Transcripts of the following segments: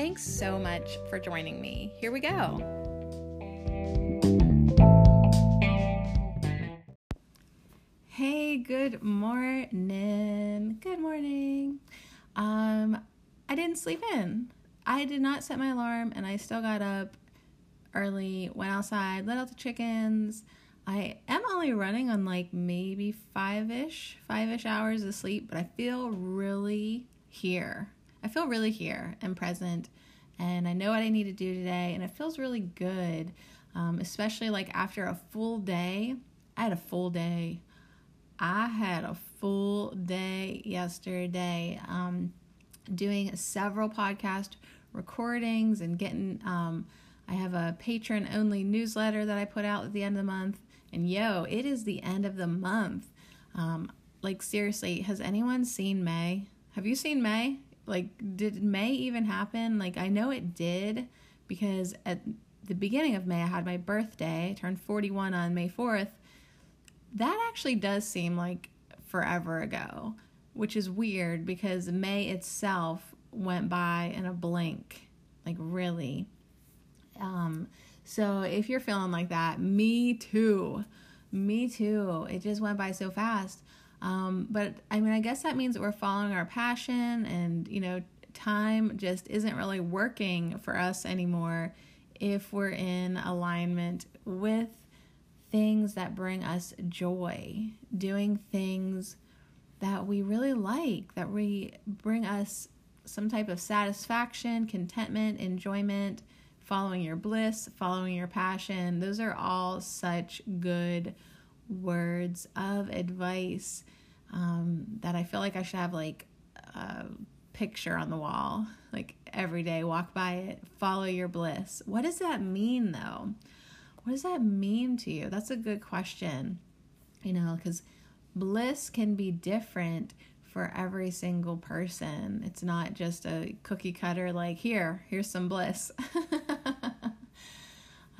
Thanks so much for joining me. Here we go. Hey, good morning. Good morning. Um, I didn't sleep in. I did not set my alarm and I still got up early, went outside, let out the chickens. I am only running on like maybe five ish, five ish hours of sleep, but I feel really here. I feel really here and present, and I know what I need to do today, and it feels really good, um, especially like after a full day. I had a full day. I had a full day yesterday um, doing several podcast recordings and getting. Um, I have a patron only newsletter that I put out at the end of the month. And yo, it is the end of the month. Um, like, seriously, has anyone seen May? Have you seen May? Like, did May even happen? Like, I know it did because at the beginning of May, I had my birthday, I turned 41 on May 4th. That actually does seem like forever ago, which is weird because May itself went by in a blink. Like, really. Um, so if you're feeling like that, me too. Me too. It just went by so fast. Um, but I mean, I guess that means that we're following our passion and, you know, time just isn't really working for us anymore if we're in alignment with things that bring us joy, doing things that we really like, that we bring us some type of satisfaction, contentment, enjoyment, following your bliss, following your passion. Those are all such good words of advice um, that I feel like I should have like a picture on the wall, like every day, walk by it, follow your bliss. What does that mean though? What does that mean to you? That's a good question, you know, because bliss can be different for every single person. It's not just a cookie cutter, like, here, here's some bliss.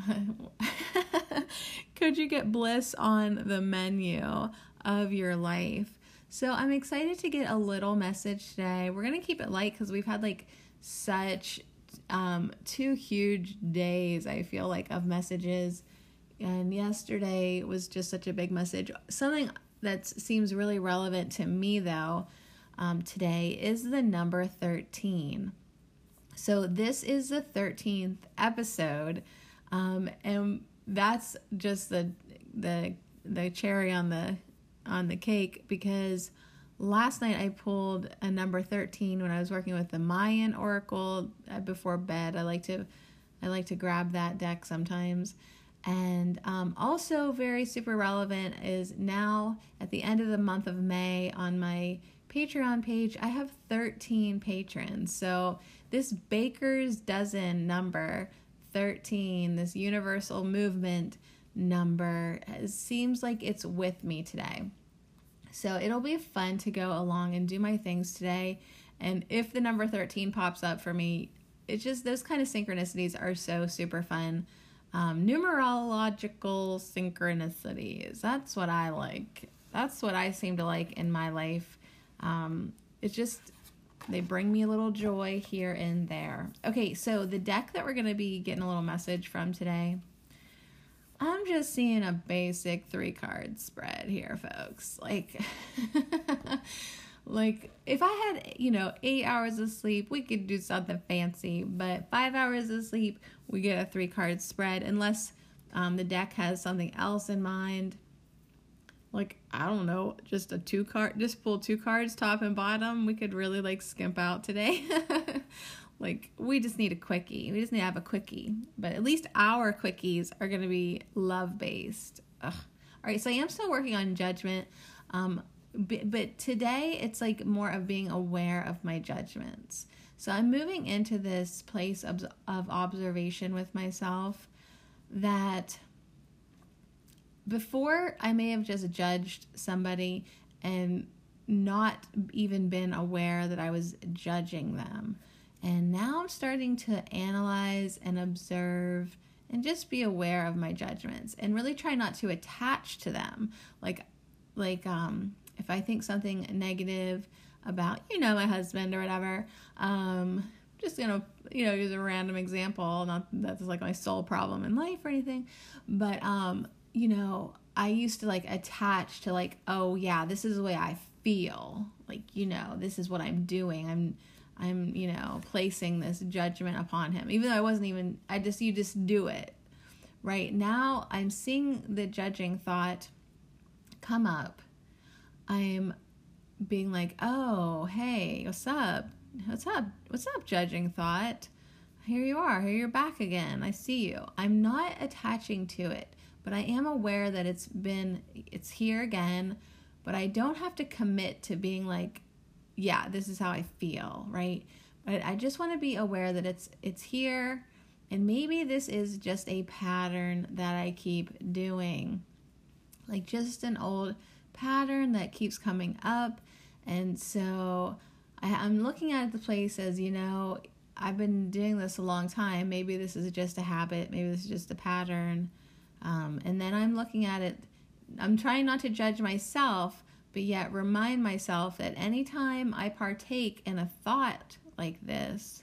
Could you get bliss on the menu of your life? So I'm excited to get a little message today. We're going to keep it light because we've had like such um, two huge days, I feel like, of messages. And yesterday was just such a big message. Something that seems really relevant to me, though, um, today is the number 13. So, this is the 13th episode, um, and that's just the the the cherry on the on the cake because last night I pulled a number 13 when I was working with the Mayan oracle uh, before bed. I like to I like to grab that deck sometimes. And um, also, very super relevant is now at the end of the month of May on my Patreon page, I have 13 patrons. So, this Baker's Dozen number 13, this universal movement number, seems like it's with me today. So, it'll be fun to go along and do my things today. And if the number 13 pops up for me, it's just those kind of synchronicities are so super fun um, numerological synchronicities. That's what I like. That's what I seem to like in my life. Um, it's just, they bring me a little joy here and there. Okay, so the deck that we're going to be getting a little message from today, I'm just seeing a basic three card spread here, folks. Like, like if I had, you know, eight hours of sleep, we could do something fancy, but five hours of sleep, we get a three card spread unless um, the deck has something else in mind. Like, I don't know, just a two card, just pull two cards top and bottom. We could really like skimp out today. like, we just need a quickie. We just need to have a quickie. But at least our quickies are to be love based. All right, so I am still working on judgment. Um, but, but today it's like more of being aware of my judgments. So I'm moving into this place of, of observation with myself that before I may have just judged somebody and not even been aware that I was judging them. And now I'm starting to analyze and observe and just be aware of my judgments and really try not to attach to them. Like like um if I think something negative about, you know, my husband or whatever, um just gonna you know use a random example not that's like my sole problem in life or anything but um you know i used to like attach to like oh yeah this is the way i feel. Like you know this is what i'm doing. I'm i'm you know placing this judgment upon him. Even though i wasn't even i just you just do it. Right now i'm seeing the judging thought come up. I'm being like oh hey what's up? What's up? What's up judging thought? Here you are. Here you're back again. I see you. I'm not attaching to it but i am aware that it's been it's here again but I don't have to commit to being like, yeah, this is how I feel, right? But I just want to be aware that it's it's here and maybe this is just a pattern that I keep doing. Like just an old pattern that keeps coming up. And so I, I'm looking at the place as, you know, I've been doing this a long time. Maybe this is just a habit. Maybe this is just a pattern. Um, and then I'm looking at it I'm trying not to judge myself, but yet remind myself that anytime I partake in a thought like this,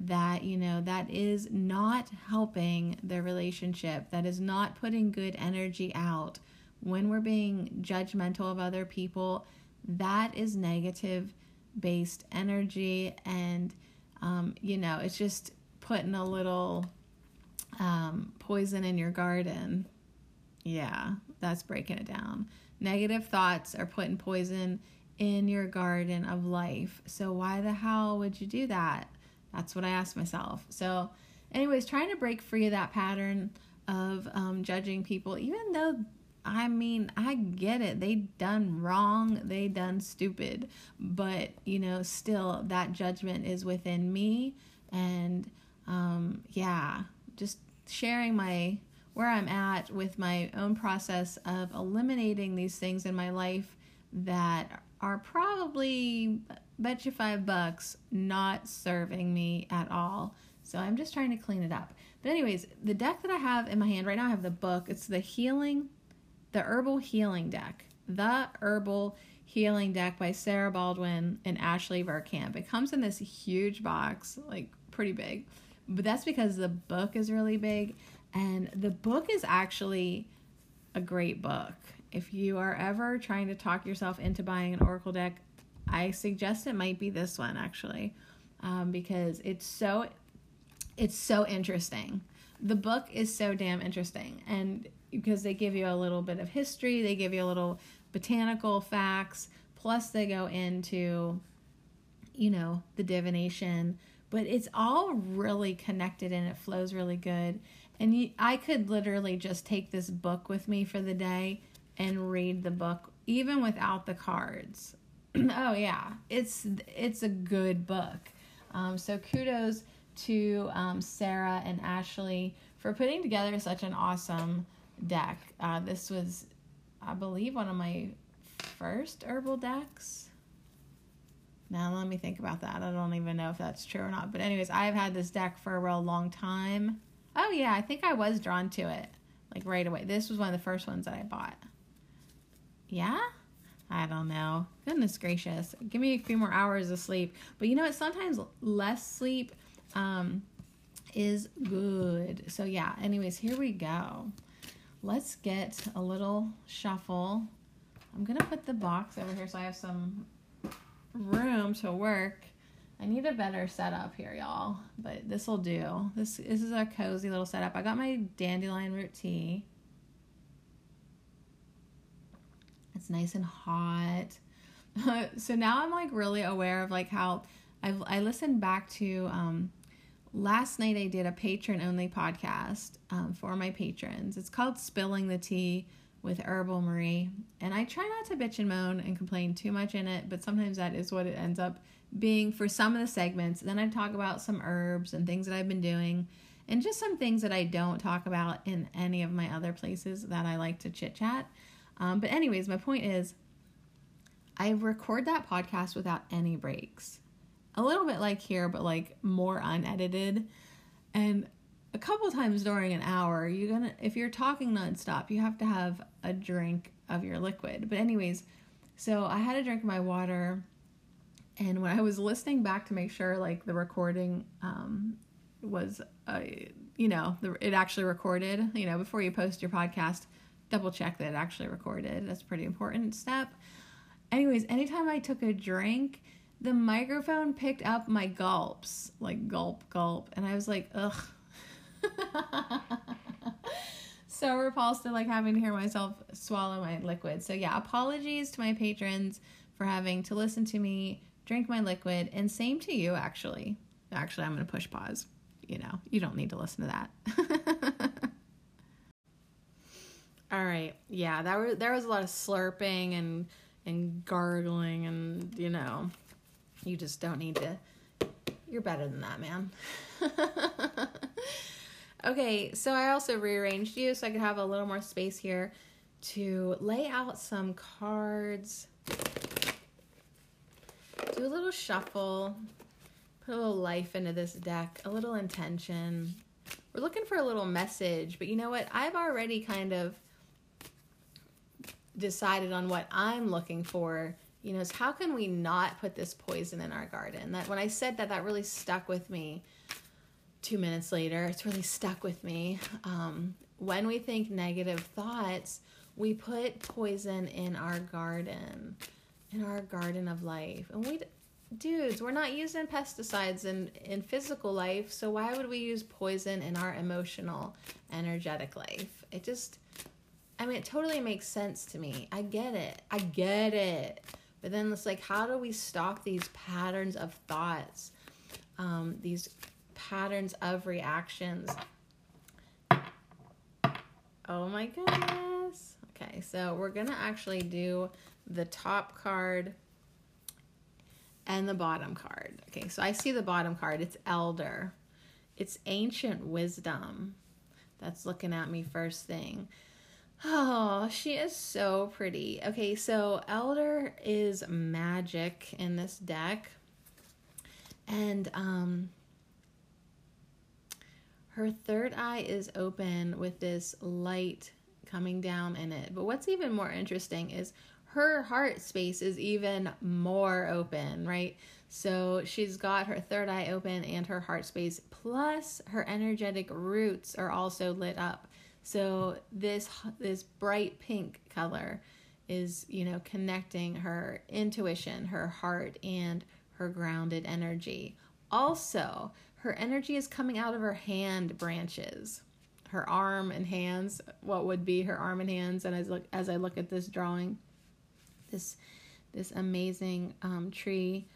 that, you know, that is not helping the relationship, that is not putting good energy out. When we're being judgmental of other people, that is negative based energy. And, um, you know, it's just putting a little um, poison in your garden. Yeah, that's breaking it down. Negative thoughts are putting poison in your garden of life. So, why the hell would you do that? That's what I asked myself. So, anyways, trying to break free of that pattern of um, judging people, even though I mean, I get it. They done wrong. They done stupid. But, you know, still that judgment is within me. And um, yeah, just sharing my where I'm at with my own process of eliminating these things in my life that are probably bet you five bucks not serving me at all. So I'm just trying to clean it up. But anyways, the deck that I have in my hand right now, I have the book. It's the healing, the herbal healing deck. The herbal healing deck by Sarah Baldwin and Ashley Verkamp. It comes in this huge box, like pretty big. But that's because the book is really big and the book is actually a great book. If you are ever trying to talk yourself into buying an Oracle deck, I suggest it might be this one actually, um, because it's so it's so interesting. The book is so damn interesting, and because they give you a little bit of history, they give you a little botanical facts, plus they go into, you know, the divination. But it's all really connected and it flows really good. And you, I could literally just take this book with me for the day and read the book even without the cards. oh yeah, it's it's a good book. Um, so kudos to um, Sarah and Ashley for putting together such an awesome deck. Uh, this was, I believe, one of my first herbal decks. Now let me think about that. I don't even know if that's true or not. But anyways, I've had this deck for a real long time. Oh yeah, I think I was drawn to it like right away. This was one of the first ones that I bought. Yeah? I don't know. Goodness gracious. Give me a few more hours of sleep. But you know what? Sometimes less sleep um, is good. So, yeah, anyways, here we go. Let's get a little shuffle. I'm going to put the box over here so I have some room to work. I need a better setup here, y'all, but this will do. This, this is a cozy little setup. I got my dandelion root tea. It's nice and hot. so now I'm like really aware of like how I've I listened back to um last night I did a patron only podcast um, for my patrons. It's called Spilling the Tea with Herbal Marie. And I try not to bitch and moan and complain too much in it, but sometimes that is what it ends up being for some of the segments. Then I talk about some herbs and things that I've been doing and just some things that I don't talk about in any of my other places that I like to chit chat. Um, but, anyways, my point is I record that podcast without any breaks. A little bit like here, but like more unedited. And a couple times during an hour, you're gonna, if you're talking nonstop, you have to have a drink of your liquid. But, anyways, so I had a drink of my water. And when I was listening back to make sure like the recording um, was, uh, you know, the, it actually recorded, you know, before you post your podcast, double check that it actually recorded. That's a pretty important step. Anyways, anytime I took a drink, the microphone picked up my gulps, like gulp, gulp. And I was like, ugh. so repulsed to like having to hear myself swallow my liquid. So yeah, apologies to my patrons for having to listen to me drink my liquid, and same to you actually. Actually, I'm gonna push pause. You know, you don't need to listen to that. All right, yeah, that was there was a lot of slurping and and gargling, and you know, you just don't need to. You're better than that, man. okay, so I also rearranged you so I could have a little more space here to lay out some cards. Do a little shuffle, put a little life into this deck, a little intention. We're looking for a little message, but you know what? I've already kind of decided on what I'm looking for, you know, is how can we not put this poison in our garden? That when I said that, that really stuck with me. Two minutes later, it's really stuck with me. Um, when we think negative thoughts, we put poison in our garden, in our garden of life. And we, dudes, we're not using pesticides in, in physical life, so why would we use poison in our emotional, energetic life? It just, I mean, it totally makes sense to me. I get it. I get it. But then it's like, how do we stop these patterns of thoughts, um, these patterns of reactions? Oh my goodness. Okay, so we're going to actually do the top card and the bottom card. Okay, so I see the bottom card. It's Elder, it's ancient wisdom that's looking at me first thing. Oh, she is so pretty. Okay, so Elder is magic in this deck. And um her third eye is open with this light coming down in it. But what's even more interesting is her heart space is even more open, right? So she's got her third eye open and her heart space, plus her energetic roots are also lit up. So this this bright pink color is, you know, connecting her intuition, her heart and her grounded energy. Also, her energy is coming out of her hand branches. Her arm and hands, what would be her arm and hands and as look as I look at this drawing, this this amazing um, tree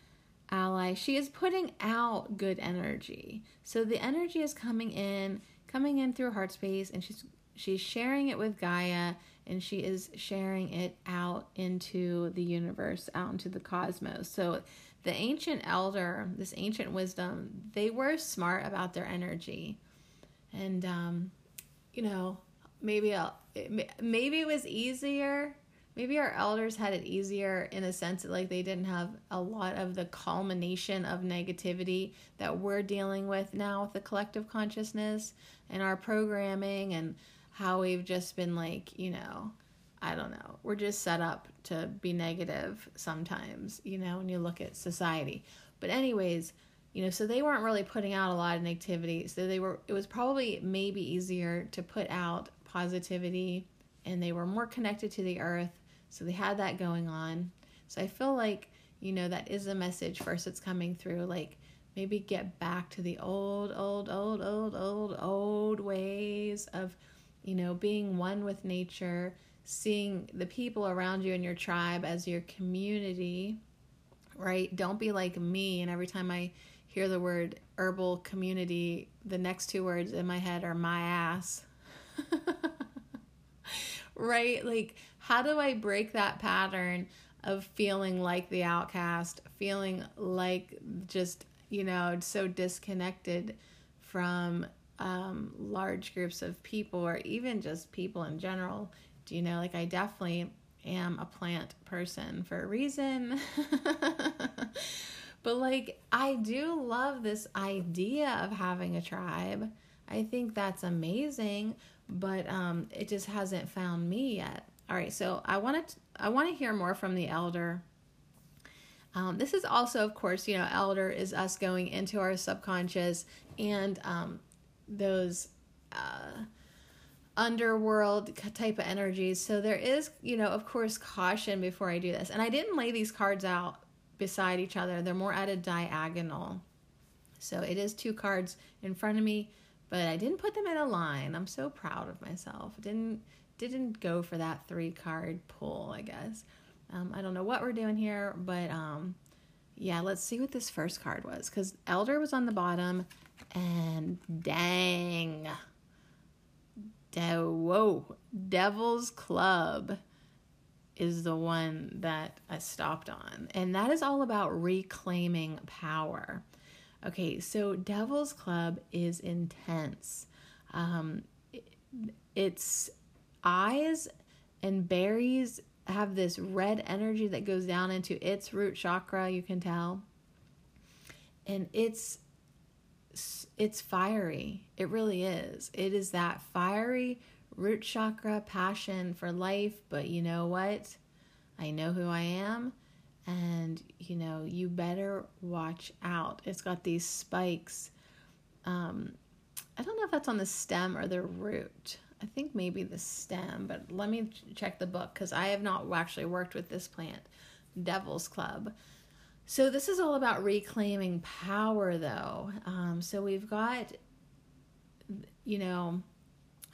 ally, she is putting out good energy. So the energy is coming in, coming in through heart space, and she's she's sharing it with Gaia and she is sharing it out into the universe, out into the cosmos. So the ancient elder, this ancient wisdom, they were smart about their energy. And um, you know, maybe I'll, maybe it was easier maybe our elders had it easier in a sense that like they didn't have a lot of the culmination of negativity that we're dealing with now with the collective consciousness and our programming and how we've just been like, you know, I don't know. We're just set up to be negative sometimes, you know, when you look at society. But anyways, you know, so they weren't really putting out a lot of negativity. So they were it was probably maybe easier to put out positivity and they were more connected to the earth. So they had that going on. So I feel like, you know, that is a message first that's coming through like maybe get back to the old old old old old old ways of you know, being one with nature, seeing the people around you in your tribe as your community, right? Don't be like me. And every time I hear the word herbal community, the next two words in my head are my ass. right? Like, how do I break that pattern of feeling like the outcast, feeling like just, you know, so disconnected from um, large groups of people or even just people in general? Do you know, like, I definitely am a plant person for a reason. but like I do love this idea of having a tribe. I think that's amazing, but um it just hasn't found me yet. All right, so I want to I want to hear more from the elder. Um, this is also, of course, you know, elder is us going into our subconscious and um, those uh, underworld type of energies. So there is, you know, of course, caution before I do this. And I didn't lay these cards out beside each other, they're more at a diagonal. So it is two cards in front of me, but I didn't put them in a line. I'm so proud of myself. Didn't didn't go for that three card pull, I guess. Um, I don't know what we're doing here, but um, yeah, let's see what this first card was. Because Elder was on the bottom, and dang, De- whoa, Devil's Club is the one that I stopped on. And that is all about reclaiming power. Okay, so Devil's Club is intense. Um, its eyes and berries have this red energy that goes down into its root chakra, you can tell. And it's it's fiery. It really is. It is that fiery root chakra passion for life, but you know what? I know who I am and you know, you better watch out. It's got these spikes. Um I don't know if that's on the stem or the root. I think maybe the stem, but let me check the book cuz I have not actually worked with this plant. Devil's Club. So this is all about reclaiming power, though. Um, so we've got, you know,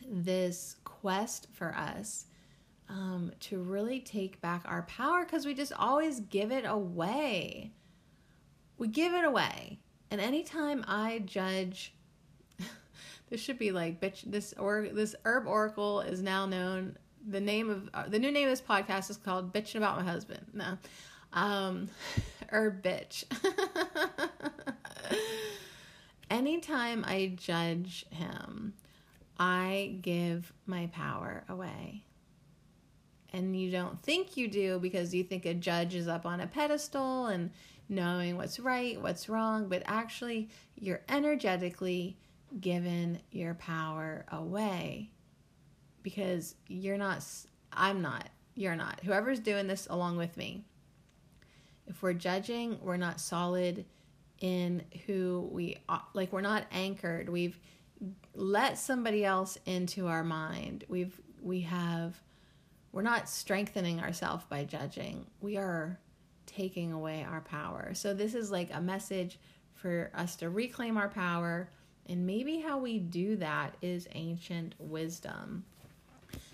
this quest for us um, to really take back our power because we just always give it away. We give it away, and anytime I judge, this should be like bitch. This or this herb oracle is now known. The name of uh, the new name of this podcast is called "Bitching About My Husband." No, um, or bitch. Anytime I judge him, I give my power away. And you don't think you do because you think a judge is up on a pedestal and knowing what's right, what's wrong, but actually you're energetically given your power away because you're not, I'm not, you're not. Whoever's doing this along with me, if we're judging, we're not solid in who we are. Like we're not anchored. We've let somebody else into our mind. We've we have we're not strengthening ourselves by judging. We are taking away our power. So this is like a message for us to reclaim our power and maybe how we do that is ancient wisdom.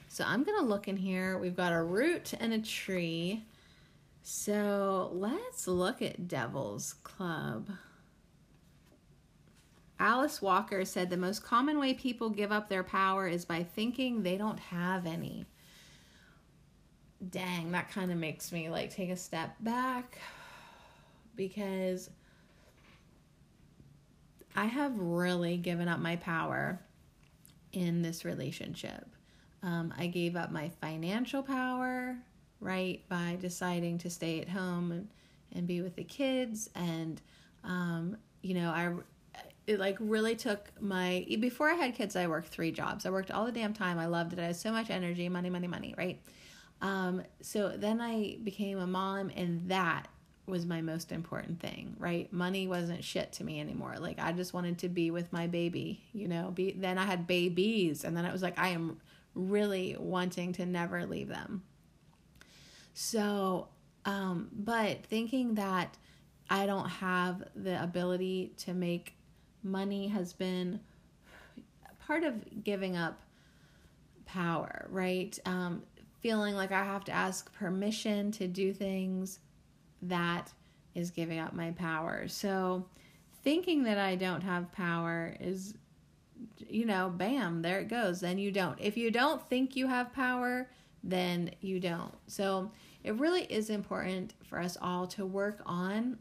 So I'm going to look in here. We've got a root and a tree. So let's look at Devil's Club. Alice Walker said the most common way people give up their power is by thinking they don't have any. Dang, that kind of makes me like take a step back because I have really given up my power in this relationship. Um, I gave up my financial power right? By deciding to stay at home and, and be with the kids. And, um, you know, I, it like really took my, before I had kids, I worked three jobs. I worked all the damn time. I loved it. I had so much energy, money, money, money, right? Um, so then I became a mom, and that was my most important thing, right? Money wasn't shit to me anymore. Like I just wanted to be with my baby, you know. Be then I had babies, and then it was like I am really wanting to never leave them, so, um, but thinking that I don't have the ability to make money has been part of giving up power, right? Um, feeling like I have to ask permission to do things that is giving up my power. So, thinking that I don't have power is you know, bam, there it goes. Then you don't. If you don't think you have power, then you don't. So it really is important for us all to work on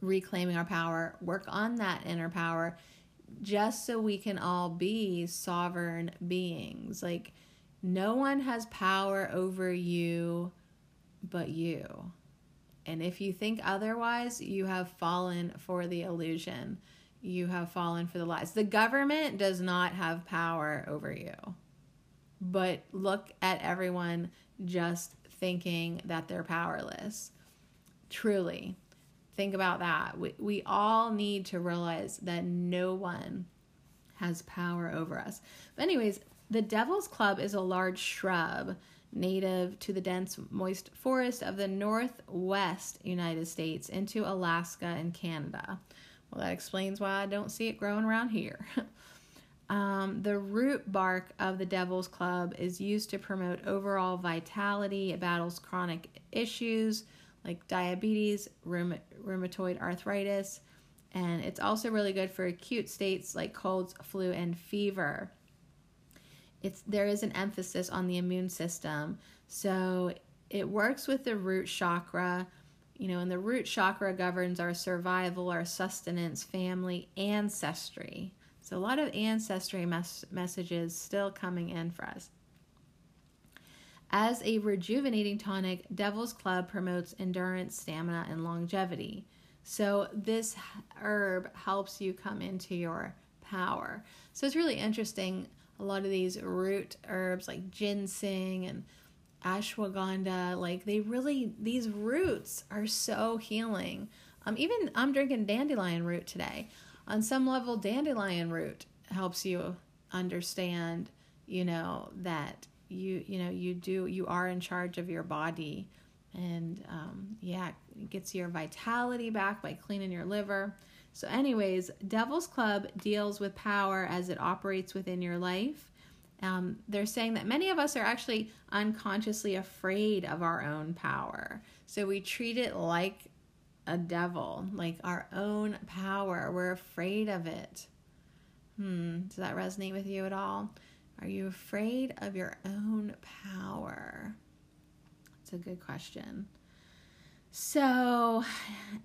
reclaiming our power, work on that inner power, just so we can all be sovereign beings. Like, no one has power over you but you. And if you think otherwise, you have fallen for the illusion. You have fallen for the lies. The government does not have power over you. But look at everyone just thinking that they're powerless. Truly, think about that. We, we all need to realize that no one has power over us. But, anyways, the Devil's Club is a large shrub native to the dense, moist forest of the northwest United States into Alaska and Canada. Well, that explains why I don't see it growing around here. um, the root bark of the Devil's Club is used to promote overall vitality. It battles chronic issues like diabetes, rheumatoid arthritis, and it's also really good for acute states like colds, flu, and fever it's there is an emphasis on the immune system. So it works with the root chakra, you know, and the root chakra governs our survival, our sustenance, family, ancestry. So a lot of ancestry mes- messages still coming in for us. As a rejuvenating tonic, Devil's Club promotes endurance, stamina, and longevity. So this herb helps you come into your power. So it's really interesting a lot of these root herbs like ginseng and ashwagandha like they really these roots are so healing um even i'm drinking dandelion root today on some level dandelion root helps you understand you know that you you know you do you are in charge of your body and um, yeah it gets your vitality back by cleaning your liver so, anyways, Devil's Club deals with power as it operates within your life. Um, they're saying that many of us are actually unconsciously afraid of our own power. So we treat it like a devil, like our own power. We're afraid of it. Hmm, does that resonate with you at all? Are you afraid of your own power? It's a good question. So,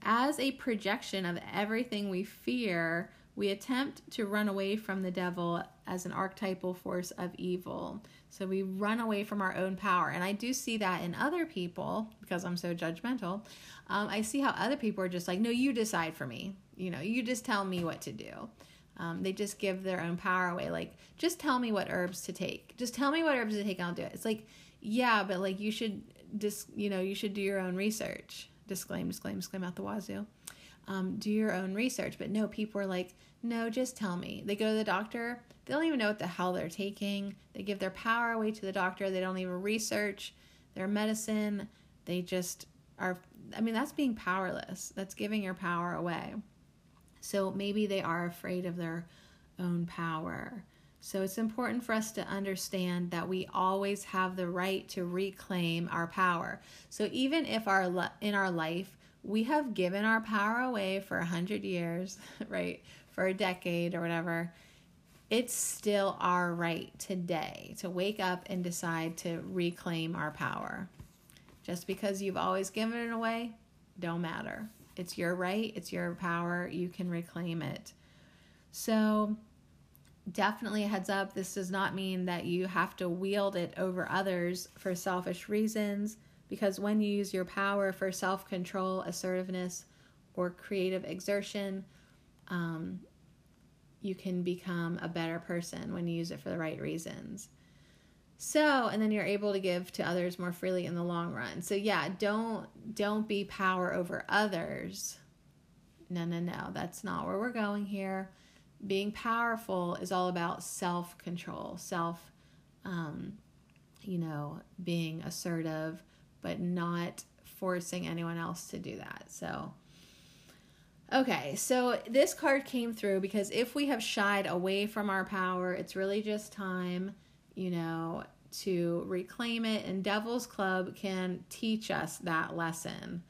as a projection of everything we fear, we attempt to run away from the devil as an archetypal force of evil. So we run away from our own power. And I do see that in other people because I'm so judgmental. Um, I see how other people are just like, no, you decide for me. You know, you just tell me what to do. Um, they just give their own power away. Like, just tell me what herbs to take. Just tell me what herbs to take and I'll do it. It's like, yeah, but like you should dis, you know, you should do your own research. Disclaim, disclaim, disclaim out the wazoo. Um, do your own research. But no, people are like, no, just tell me. They go to the doctor. They don't even know what the hell they're taking. They give their power away to the doctor. They don't even research their medicine. They just are. I mean, that's being powerless. That's giving your power away. So maybe they are afraid of their own power. So it's important for us to understand that we always have the right to reclaim our power. So even if our in our life we have given our power away for a hundred years, right, for a decade or whatever, it's still our right today to wake up and decide to reclaim our power. Just because you've always given it away, don't matter. It's your right, it's your power, you can reclaim it. So definitely a heads up this does not mean that you have to wield it over others for selfish reasons because when you use your power for self control, assertiveness, or creative exertion, um, you can become a better person when you use it for the right reasons. So, and then you're able to give to others more freely in the long run. So, yeah, don't don't be power over others. No, no, no. That's not where we're going here being powerful is all about self control, self, um, you know, being assertive, but not forcing anyone else to do that. So, okay, so this card came through because if we have shied away from our power, it's really just time, you know, to reclaim it. And Devil's Club can teach us that lesson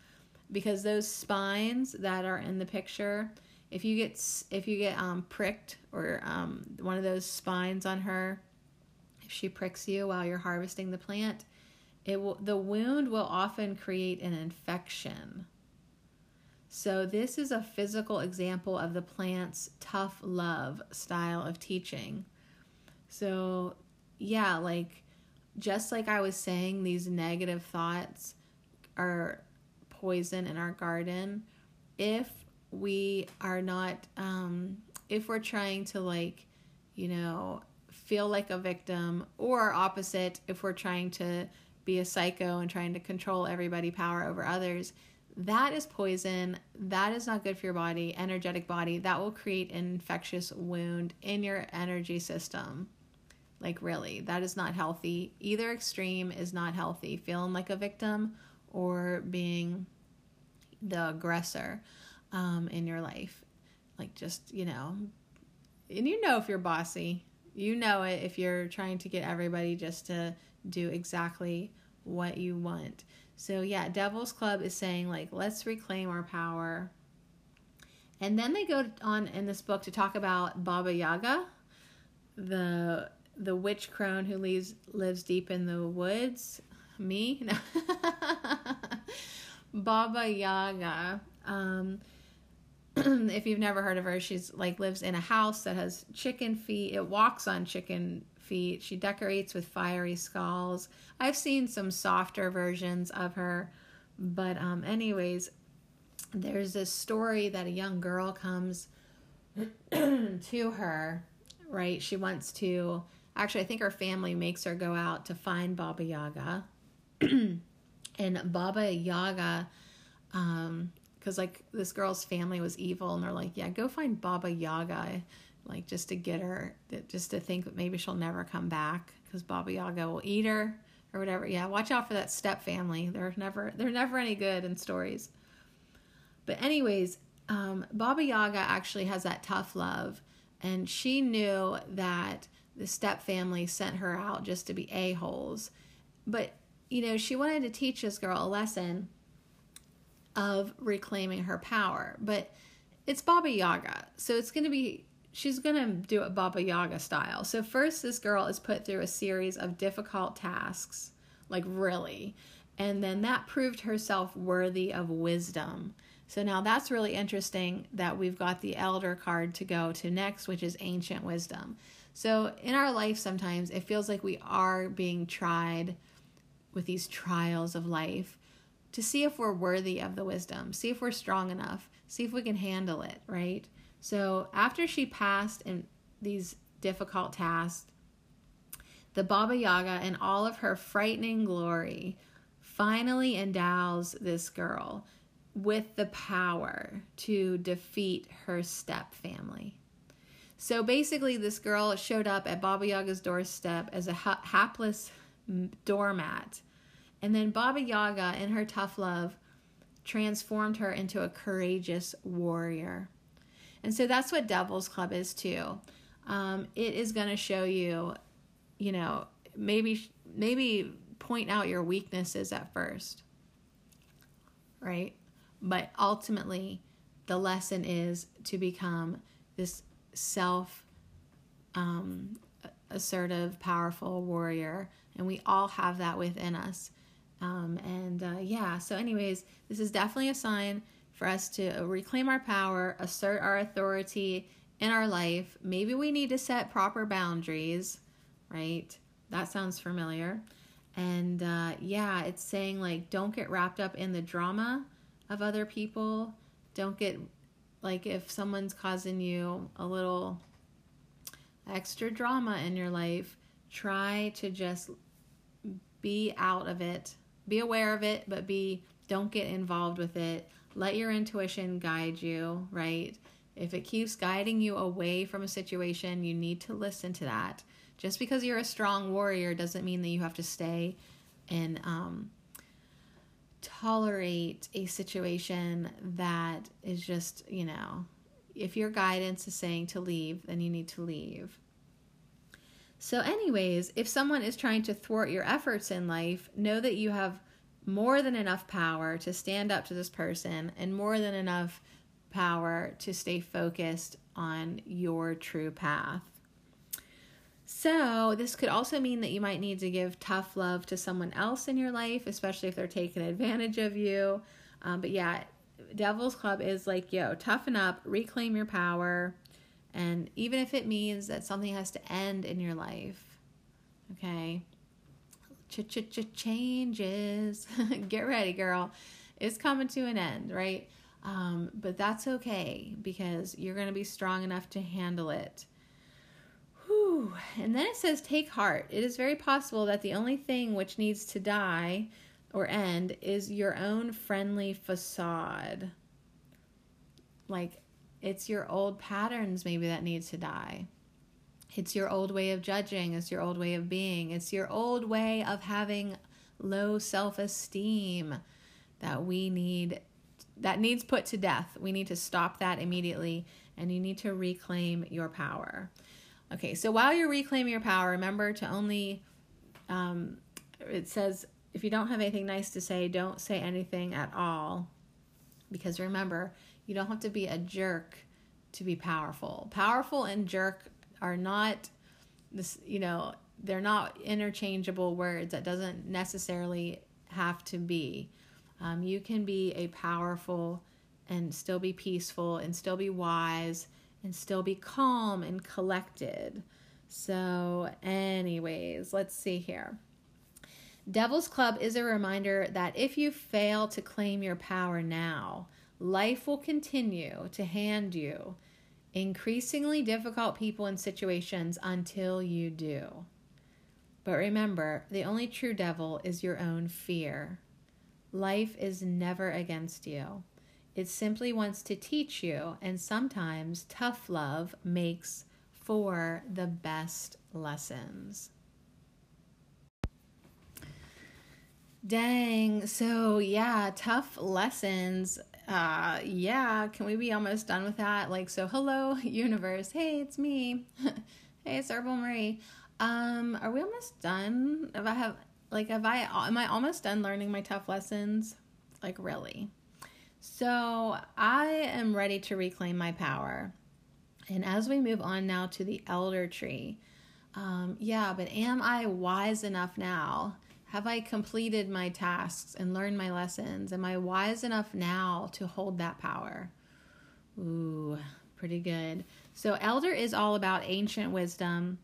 because those spines that are in the picture if you get if you get um, pricked or um, one of those spines on her, if she pricks you while you're harvesting the plant, it will the wound will often create an infection. So this is a physical example of the plant's tough love style of teaching. So yeah, like just like I was saying, these negative thoughts are poison in our garden. If we are not, um, if we're trying to like, you know, feel like a victim, or opposite, if we're trying to be a psycho and trying to control everybody, power over others, that is poison. That is not good for your body, energetic body. That will create an infectious wound in your energy system. Like, really, that is not healthy. Either extreme is not healthy. Feeling like a victim or being the aggressor um, in your life. Like, just, you know, and you know if you're bossy, you know it if you're trying to get everybody just to do exactly what you want. So, yeah, Devil's Club is saying, like, let's reclaim our power. And then they go on in this book to talk about Baba Yaga, the the witch crone who lives lives deep in the woods. Me, no. Baba Yaga. Um, if you've never heard of her, she's like lives in a house that has chicken feet. It walks on chicken feet. She decorates with fiery skulls. I've seen some softer versions of her, but um, anyways, there's this story that a young girl comes to her. Right, she wants to Actually, I think her family makes her go out to find Baba Yaga. and Baba Yaga, um, because like this girl's family was evil, and they're like, yeah, go find Baba Yaga, like just to get her, just to think that maybe she'll never come back because Baba Yaga will eat her or whatever. Yeah, watch out for that step family. They're never they're never any good in stories. But anyways, um, Baba Yaga actually has that tough love, and she knew that the step family sent her out just to be a-holes. But, you know, she wanted to teach this girl a lesson of reclaiming her power. But it's Baba Yaga. So it's going to be, she's going to do it Baba Yaga style. So first, this girl is put through a series of difficult tasks, like really. And then that proved herself worthy of wisdom. So now that's really interesting that we've got the elder card to go to next, which is ancient wisdom. So in our life, sometimes it feels like we are being tried with these trials of life to see if we're worthy of the wisdom, see if we're strong enough, see if we can handle it, right? So after she passed in these difficult tasks, the Baba Yaga, in all of her frightening glory, finally endows this girl with the power to defeat her step family. So basically, this girl showed up at Baba Yaga's doorstep as a ha- hapless doormat. And then Baba Yaga, in her tough love, transformed her into a courageous warrior. And so that's what Devil's Club is too. Um, it is going to show you, you know, maybe maybe point out your weaknesses at first, right? But ultimately, the lesson is to become this self um, assertive, powerful warrior, and we all have that within us. Um, and uh, yeah, so, anyways, this is definitely a sign for us to reclaim our power, assert our authority in our life. Maybe we need to set proper boundaries, right? That sounds familiar. And uh, yeah, it's saying like, don't get wrapped up in the drama of other people. Don't get like if someone's causing you a little extra drama in your life, try to just be out of it. Be aware of it, but be don't get involved with it. Let your intuition guide you, right? If it keeps guiding you away from a situation, you need to listen to that. Just because you're a strong warrior doesn't mean that you have to stay and um, tolerate a situation that is just, you know, if your guidance is saying to leave, then you need to leave. So, anyways, if someone is trying to thwart your efforts in life, know that you have more than enough power to stand up to this person and more than enough power to stay focused on your true path. So, this could also mean that you might need to give tough love to someone else in your life, especially if they're taking advantage of you. Um, but yeah, Devil's Club is like, yo, toughen up, reclaim your power. And even if it means that something has to end in your life, okay? Changes. Get ready, girl. It's coming to an end, right? Um, but that's okay because you're going to be strong enough to handle it. Whew. And then it says, Take heart. It is very possible that the only thing which needs to die or end is your own friendly facade. Like it's your old patterns, maybe, that needs to die. It's your old way of judging. It's your old way of being. It's your old way of having low self esteem that we need that needs put to death. We need to stop that immediately and you need to reclaim your power. Okay, so while you're reclaiming your power, remember to only, um, it says, if you don't have anything nice to say, don't say anything at all. Because remember, you don't have to be a jerk to be powerful. Powerful and jerk are not this, you know, they're not interchangeable words. That doesn't necessarily have to be. Um, you can be a powerful and still be peaceful and still be wise and still be calm and collected. So, anyways, let's see here. Devil's Club is a reminder that if you fail to claim your power now, life will continue to hand you increasingly difficult people and situations until you do. But remember, the only true devil is your own fear. Life is never against you. It simply wants to teach you, and sometimes tough love makes for the best lessons. Dang. So, yeah, tough lessons. Uh, yeah, can we be almost done with that? Like, so hello, universe. Hey, it's me. hey, it's Herbal Marie. Um, are we almost done? If I have like have I am I almost done learning my tough lessons? Like really. So, I am ready to reclaim my power. And as we move on now to the elder tree, um, yeah, but am I wise enough now? Have I completed my tasks and learned my lessons? Am I wise enough now to hold that power? Ooh, pretty good. So, elder is all about ancient wisdom,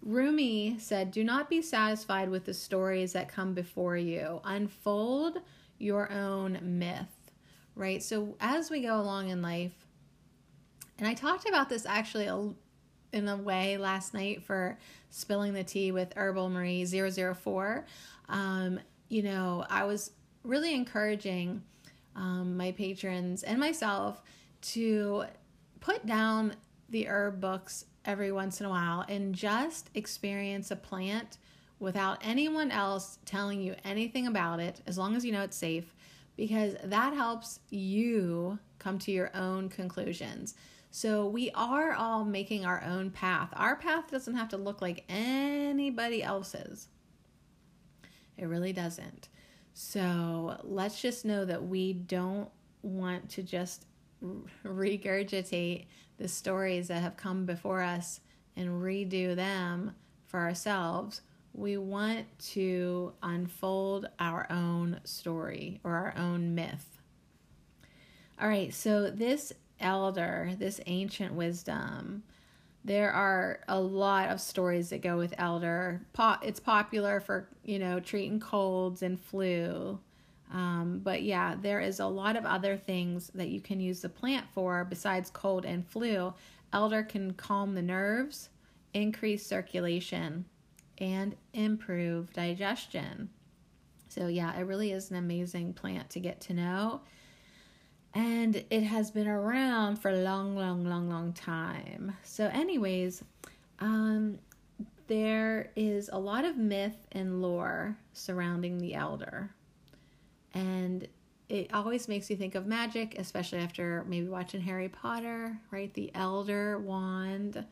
Rumi said, Do not be satisfied with the stories that come before you. Unfold your own myth, right? So, as we go along in life, and I talked about this actually in a way last night for spilling the tea with Herbal Marie 004. Um, you know, I was really encouraging um, my patrons and myself to put down the herb books every once in a while and just experience a plant without anyone else telling you anything about it, as long as you know it's safe, because that helps you come to your own conclusions. So we are all making our own path. Our path doesn't have to look like anybody else's. It really doesn't. So let's just know that we don't want to just regurgitate the stories that have come before us and redo them for ourselves. We want to unfold our own story or our own myth. All right, so this elder, this ancient wisdom, there are a lot of stories that go with elder. It's popular for, you know, treating colds and flu. Um, but yeah, there is a lot of other things that you can use the plant for besides cold and flu. Elder can calm the nerves, increase circulation, and improve digestion. So, yeah, it really is an amazing plant to get to know. And it has been around for a long, long, long, long time. So, anyways, um, there is a lot of myth and lore surrounding the elder and it always makes you think of magic, especially after maybe watching Harry Potter, right? The Elder Wand.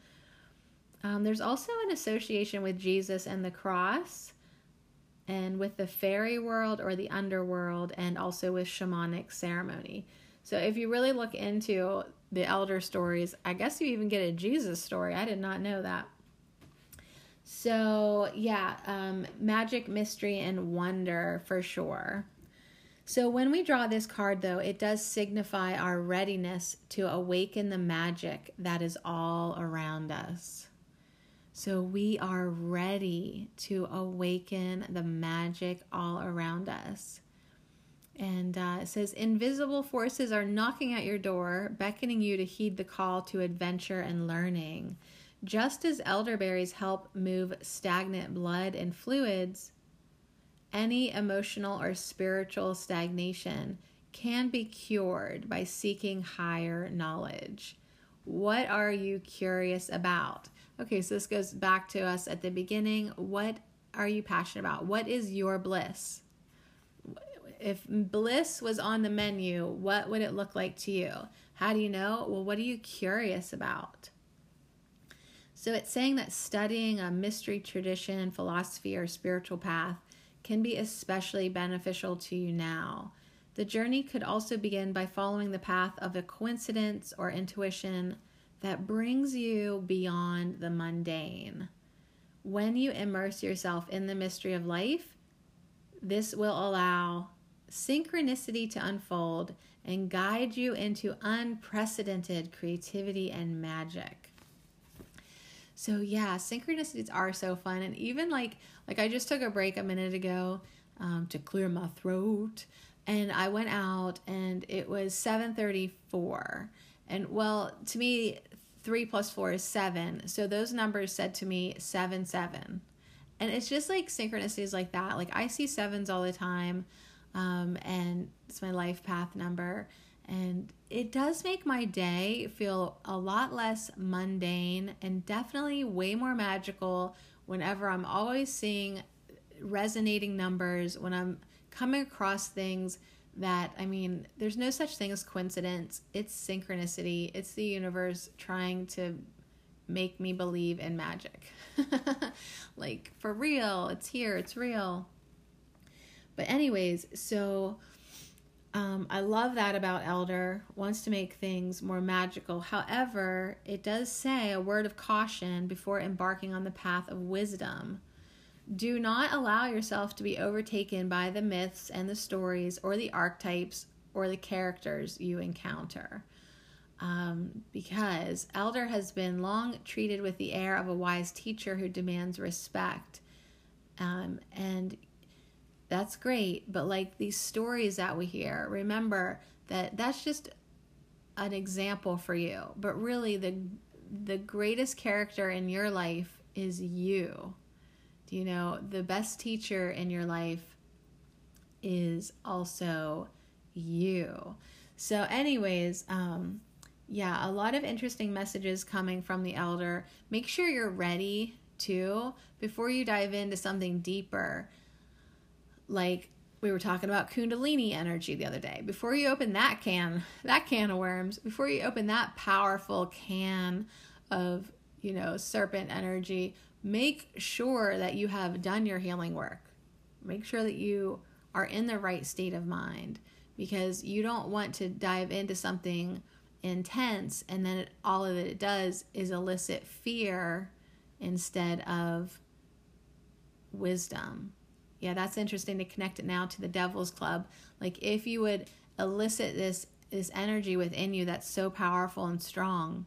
Um, there's also an association with Jesus and the cross, and with the fairy world or the underworld, and also with shamanic ceremony. So if you really look into the elder stories, I guess you even get a Jesus story. I did not know that. So, yeah, um, magic, mystery, and wonder for sure. So, when we draw this card, though, it does signify our readiness to awaken the magic that is all around us. So, we are ready to awaken the magic all around us. And uh, it says, Invisible forces are knocking at your door, beckoning you to heed the call to adventure and learning. Just as elderberries help move stagnant blood and fluids, any emotional or spiritual stagnation can be cured by seeking higher knowledge. What are you curious about? Okay, so this goes back to us at the beginning. What are you passionate about? What is your bliss? If bliss was on the menu, what would it look like to you? How do you know? Well, what are you curious about? So it's saying that studying a mystery tradition, philosophy, or spiritual path can be especially beneficial to you now. The journey could also begin by following the path of a coincidence or intuition that brings you beyond the mundane. When you immerse yourself in the mystery of life, this will allow synchronicity to unfold and guide you into unprecedented creativity and magic. So yeah, synchronicities are so fun, and even like like I just took a break a minute ago um, to clear my throat, and I went out and it was seven thirty four, and well to me three plus four is seven, so those numbers said to me seven seven, and it's just like synchronicities like that. Like I see sevens all the time um, and it's my life path number. And it does make my day feel a lot less mundane and definitely way more magical whenever I'm always seeing resonating numbers, when I'm coming across things that, I mean, there's no such thing as coincidence. It's synchronicity, it's the universe trying to make me believe in magic. like, for real, it's here, it's real. But, anyways, so um, I love that about Elder, wants to make things more magical. However, it does say a word of caution before embarking on the path of wisdom. Do not allow yourself to be overtaken by the myths and the stories or the archetypes or the characters you encounter. Um, because Elder has been long treated with the air of a wise teacher who demands respect. Um, and that's great but like these stories that we hear remember that that's just an example for you but really the the greatest character in your life is you. Do you know the best teacher in your life is also you. So anyways um yeah a lot of interesting messages coming from the elder. Make sure you're ready too before you dive into something deeper like we were talking about kundalini energy the other day. Before you open that can that can of worms before you open that powerful can of you know serpent energy make sure that you have done your healing work. Make sure that you are in the right state of mind because you don't want to dive into something intense and then it, all of it does is elicit fear instead of wisdom yeah, that's interesting to connect it now to the Devil's Club. Like if you would elicit this this energy within you that's so powerful and strong,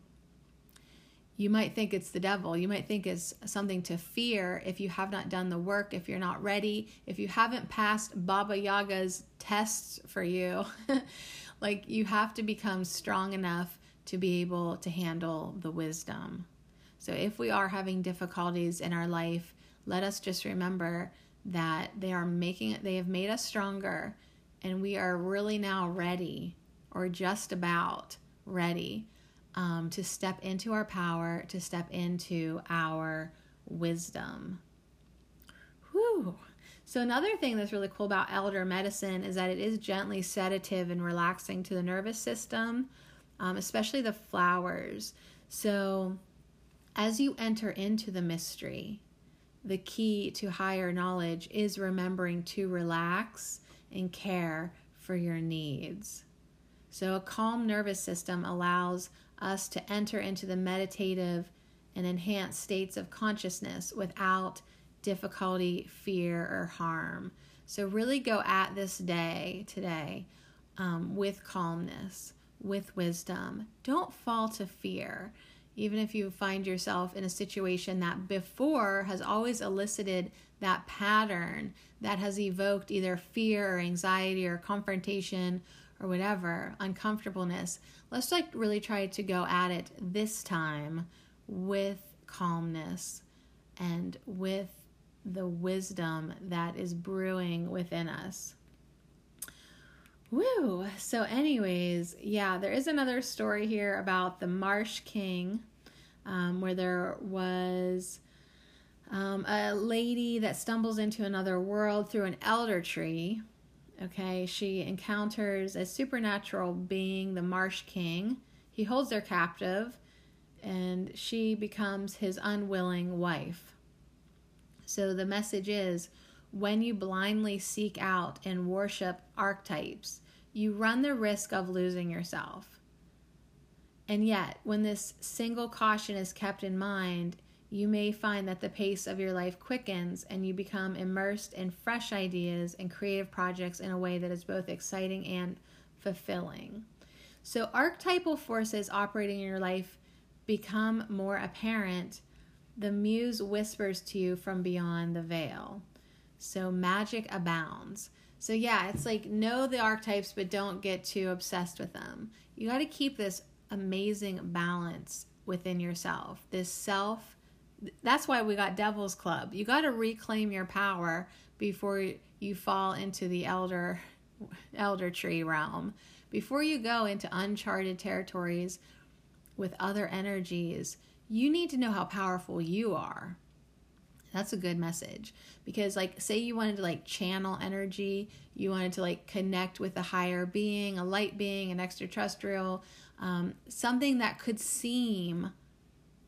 you might think it's the devil. You might think it's something to fear if you have not done the work, if you're not ready, if you haven't passed Baba Yaga's tests for you. like you have to become strong enough to be able to handle the wisdom. So if we are having difficulties in our life, let us just remember that they are making they have made us stronger, and we are really now ready, or just about ready, um, to step into our power, to step into our wisdom. Whew. So, another thing that's really cool about elder medicine is that it is gently sedative and relaxing to the nervous system, um, especially the flowers. So, as you enter into the mystery, the key to higher knowledge is remembering to relax and care for your needs. So, a calm nervous system allows us to enter into the meditative and enhanced states of consciousness without difficulty, fear, or harm. So, really go at this day today um, with calmness, with wisdom. Don't fall to fear. Even if you find yourself in a situation that before has always elicited that pattern that has evoked either fear or anxiety or confrontation or whatever, uncomfortableness, let's like really try to go at it this time with calmness and with the wisdom that is brewing within us. Woo! So, anyways, yeah, there is another story here about the Marsh King, um, where there was um, a lady that stumbles into another world through an elder tree. Okay, she encounters a supernatural being, the Marsh King. He holds her captive, and she becomes his unwilling wife. So the message is when you blindly seek out and worship archetypes, you run the risk of losing yourself. And yet, when this single caution is kept in mind, you may find that the pace of your life quickens and you become immersed in fresh ideas and creative projects in a way that is both exciting and fulfilling. So, archetypal forces operating in your life become more apparent. The muse whispers to you from beyond the veil. So, magic abounds. So, yeah, it's like know the archetypes, but don't get too obsessed with them. You got to keep this amazing balance within yourself, this self that's why we got Devil's Club. You got to reclaim your power before you fall into the elder elder tree realm. Before you go into uncharted territories with other energies, you need to know how powerful you are. That's a good message because like say you wanted to like channel energy, you wanted to like connect with a higher being, a light being, an extraterrestrial, um, something that could seem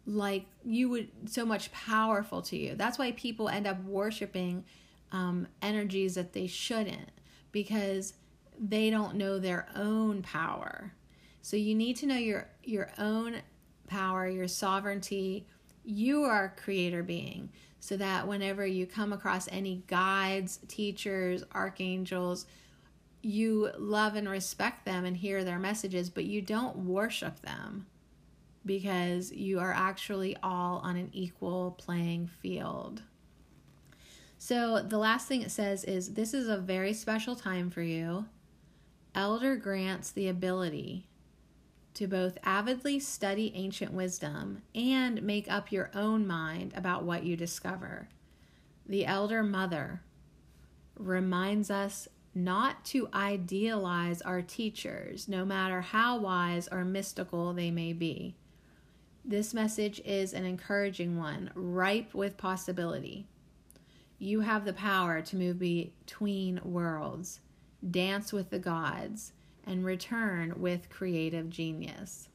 like you would so much powerful to you. That's why people end up worshiping um, energies that they shouldn't because they don't know their own power. So you need to know your your own power, your sovereignty. You are a creator being, so that whenever you come across any guides, teachers, archangels, you love and respect them and hear their messages, but you don't worship them because you are actually all on an equal playing field. So, the last thing it says is this is a very special time for you. Elder grants the ability to both avidly study ancient wisdom and make up your own mind about what you discover. The Elder Mother reminds us not to idealize our teachers, no matter how wise or mystical they may be. This message is an encouraging one, ripe with possibility. You have the power to move between worlds, dance with the gods, and return with creative genius.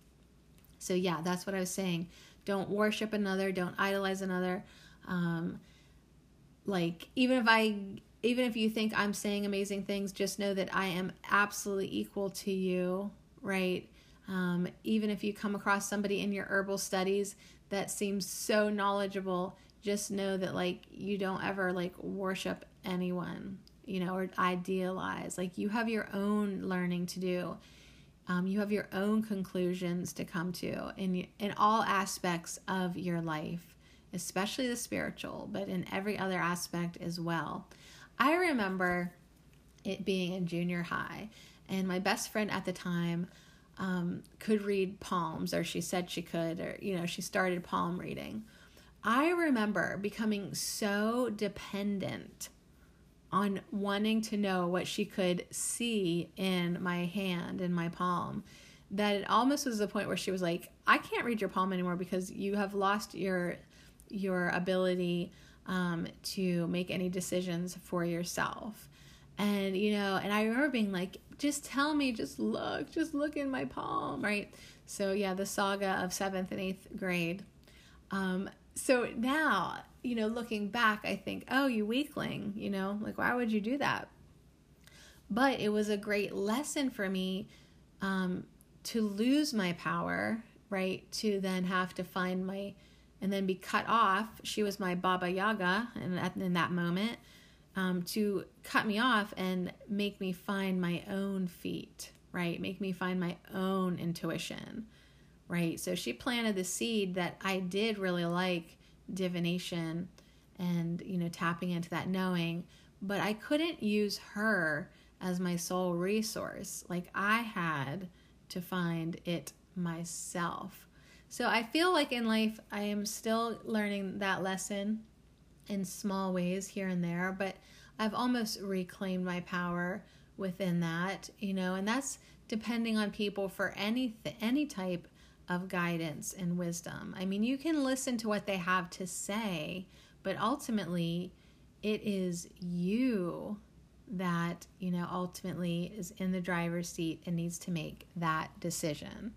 So, yeah, that's what I was saying. Don't worship another, don't idolize another. Um, like, even if I even if you think I'm saying amazing things, just know that I am absolutely equal to you, right? Um, even if you come across somebody in your herbal studies that seems so knowledgeable, just know that like you don't ever like worship anyone, you know, or idealize. Like you have your own learning to do. Um, you have your own conclusions to come to in in all aspects of your life, especially the spiritual, but in every other aspect as well. I remember it being in junior high, and my best friend at the time um, could read palms, or she said she could, or, you know, she started palm reading. I remember becoming so dependent on wanting to know what she could see in my hand, in my palm, that it almost was the point where she was like, I can't read your palm anymore because you have lost your your ability um, to make any decisions for yourself. And, you know, and I remember being like, just tell me, just look, just look in my palm, right? So, yeah, the saga of seventh and eighth grade. Um, so now, you know, looking back, I think, oh, you weakling, you know, like, why would you do that? But it was a great lesson for me um, to lose my power, right? To then have to find my, and then be cut off. She was my Baba Yaga and in, in that moment um, to cut me off and make me find my own feet, right? Make me find my own intuition, right? So she planted the seed that I did really like divination and, you know, tapping into that knowing, but I couldn't use her as my sole resource. Like I had to find it myself. So I feel like in life I am still learning that lesson in small ways here and there, but I've almost reclaimed my power within that, you know, and that's depending on people for any any type of guidance and wisdom. I mean, you can listen to what they have to say, but ultimately it is you that, you know, ultimately is in the driver's seat and needs to make that decision.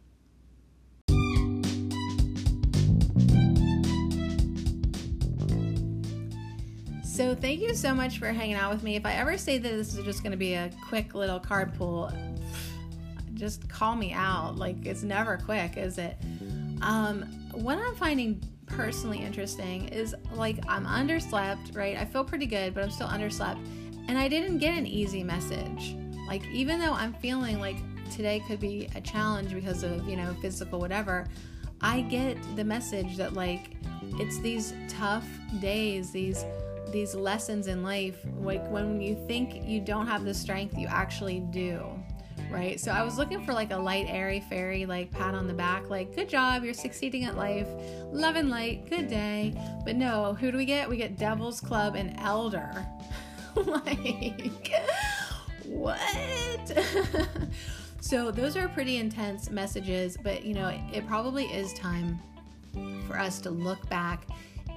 So, thank you so much for hanging out with me. If I ever say that this is just going to be a quick little card pull, just call me out. Like, it's never quick, is it? Um, what I'm finding personally interesting is like I'm underslept, right? I feel pretty good, but I'm still underslept and I didn't get an easy message. Like, even though I'm feeling like today could be a challenge because of, you know, physical whatever, I get the message that, like, it's these tough days, these these lessons in life like when you think you don't have the strength you actually do right so i was looking for like a light airy fairy like pat on the back like good job you're succeeding at life love and light good day but no who do we get we get devil's club and elder like, what? so, those are pretty intense messages, but you know, it, probably is time for us to look back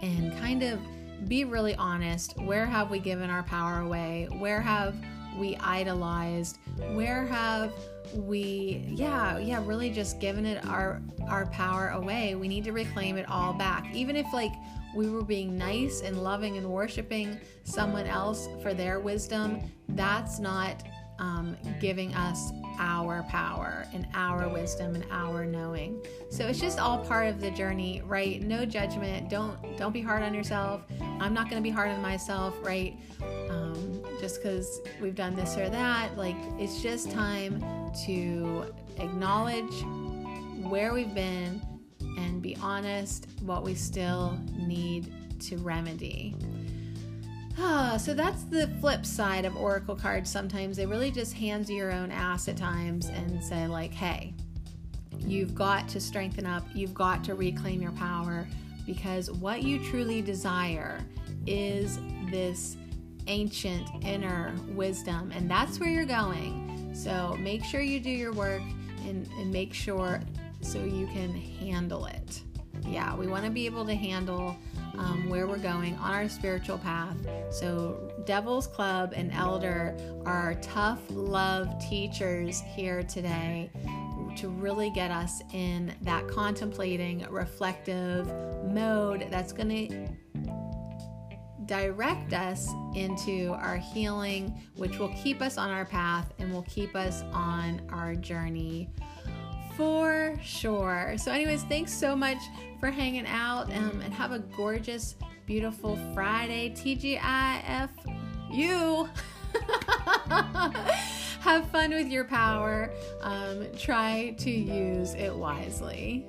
and kind of be really honest. Where have we given our power away? Where have we idolized? Where have we yeah yeah really just given it our our power away we need to reclaim it all back even if like we were being nice and loving and worshiping someone else for their wisdom, that's not um, giving us our power and our wisdom and our knowing. So it's just all part of the journey, right? No judgment. Don't don't be hard on yourself. I'm not going to be hard on myself, right? Um, just because we've done this or that. Like it's just time to acknowledge where we've been and be honest what we still need to remedy. Ah, so that's the flip side of oracle cards. Sometimes they really just hand you your own ass at times and say like, "Hey, you've got to strengthen up. You've got to reclaim your power because what you truly desire is this ancient inner wisdom, and that's where you're going. So make sure you do your work and, and make sure so you can handle it. Yeah, we want to be able to handle um, where we're going on our spiritual path. So, Devil's Club and Elder are tough love teachers here today to really get us in that contemplating, reflective mode that's going to direct us into our healing, which will keep us on our path and will keep us on our journey for sure. So, anyways, thanks so much for hanging out um, and have a gorgeous, beautiful Friday. TGIF you. have fun with your power. Um, try to use it wisely.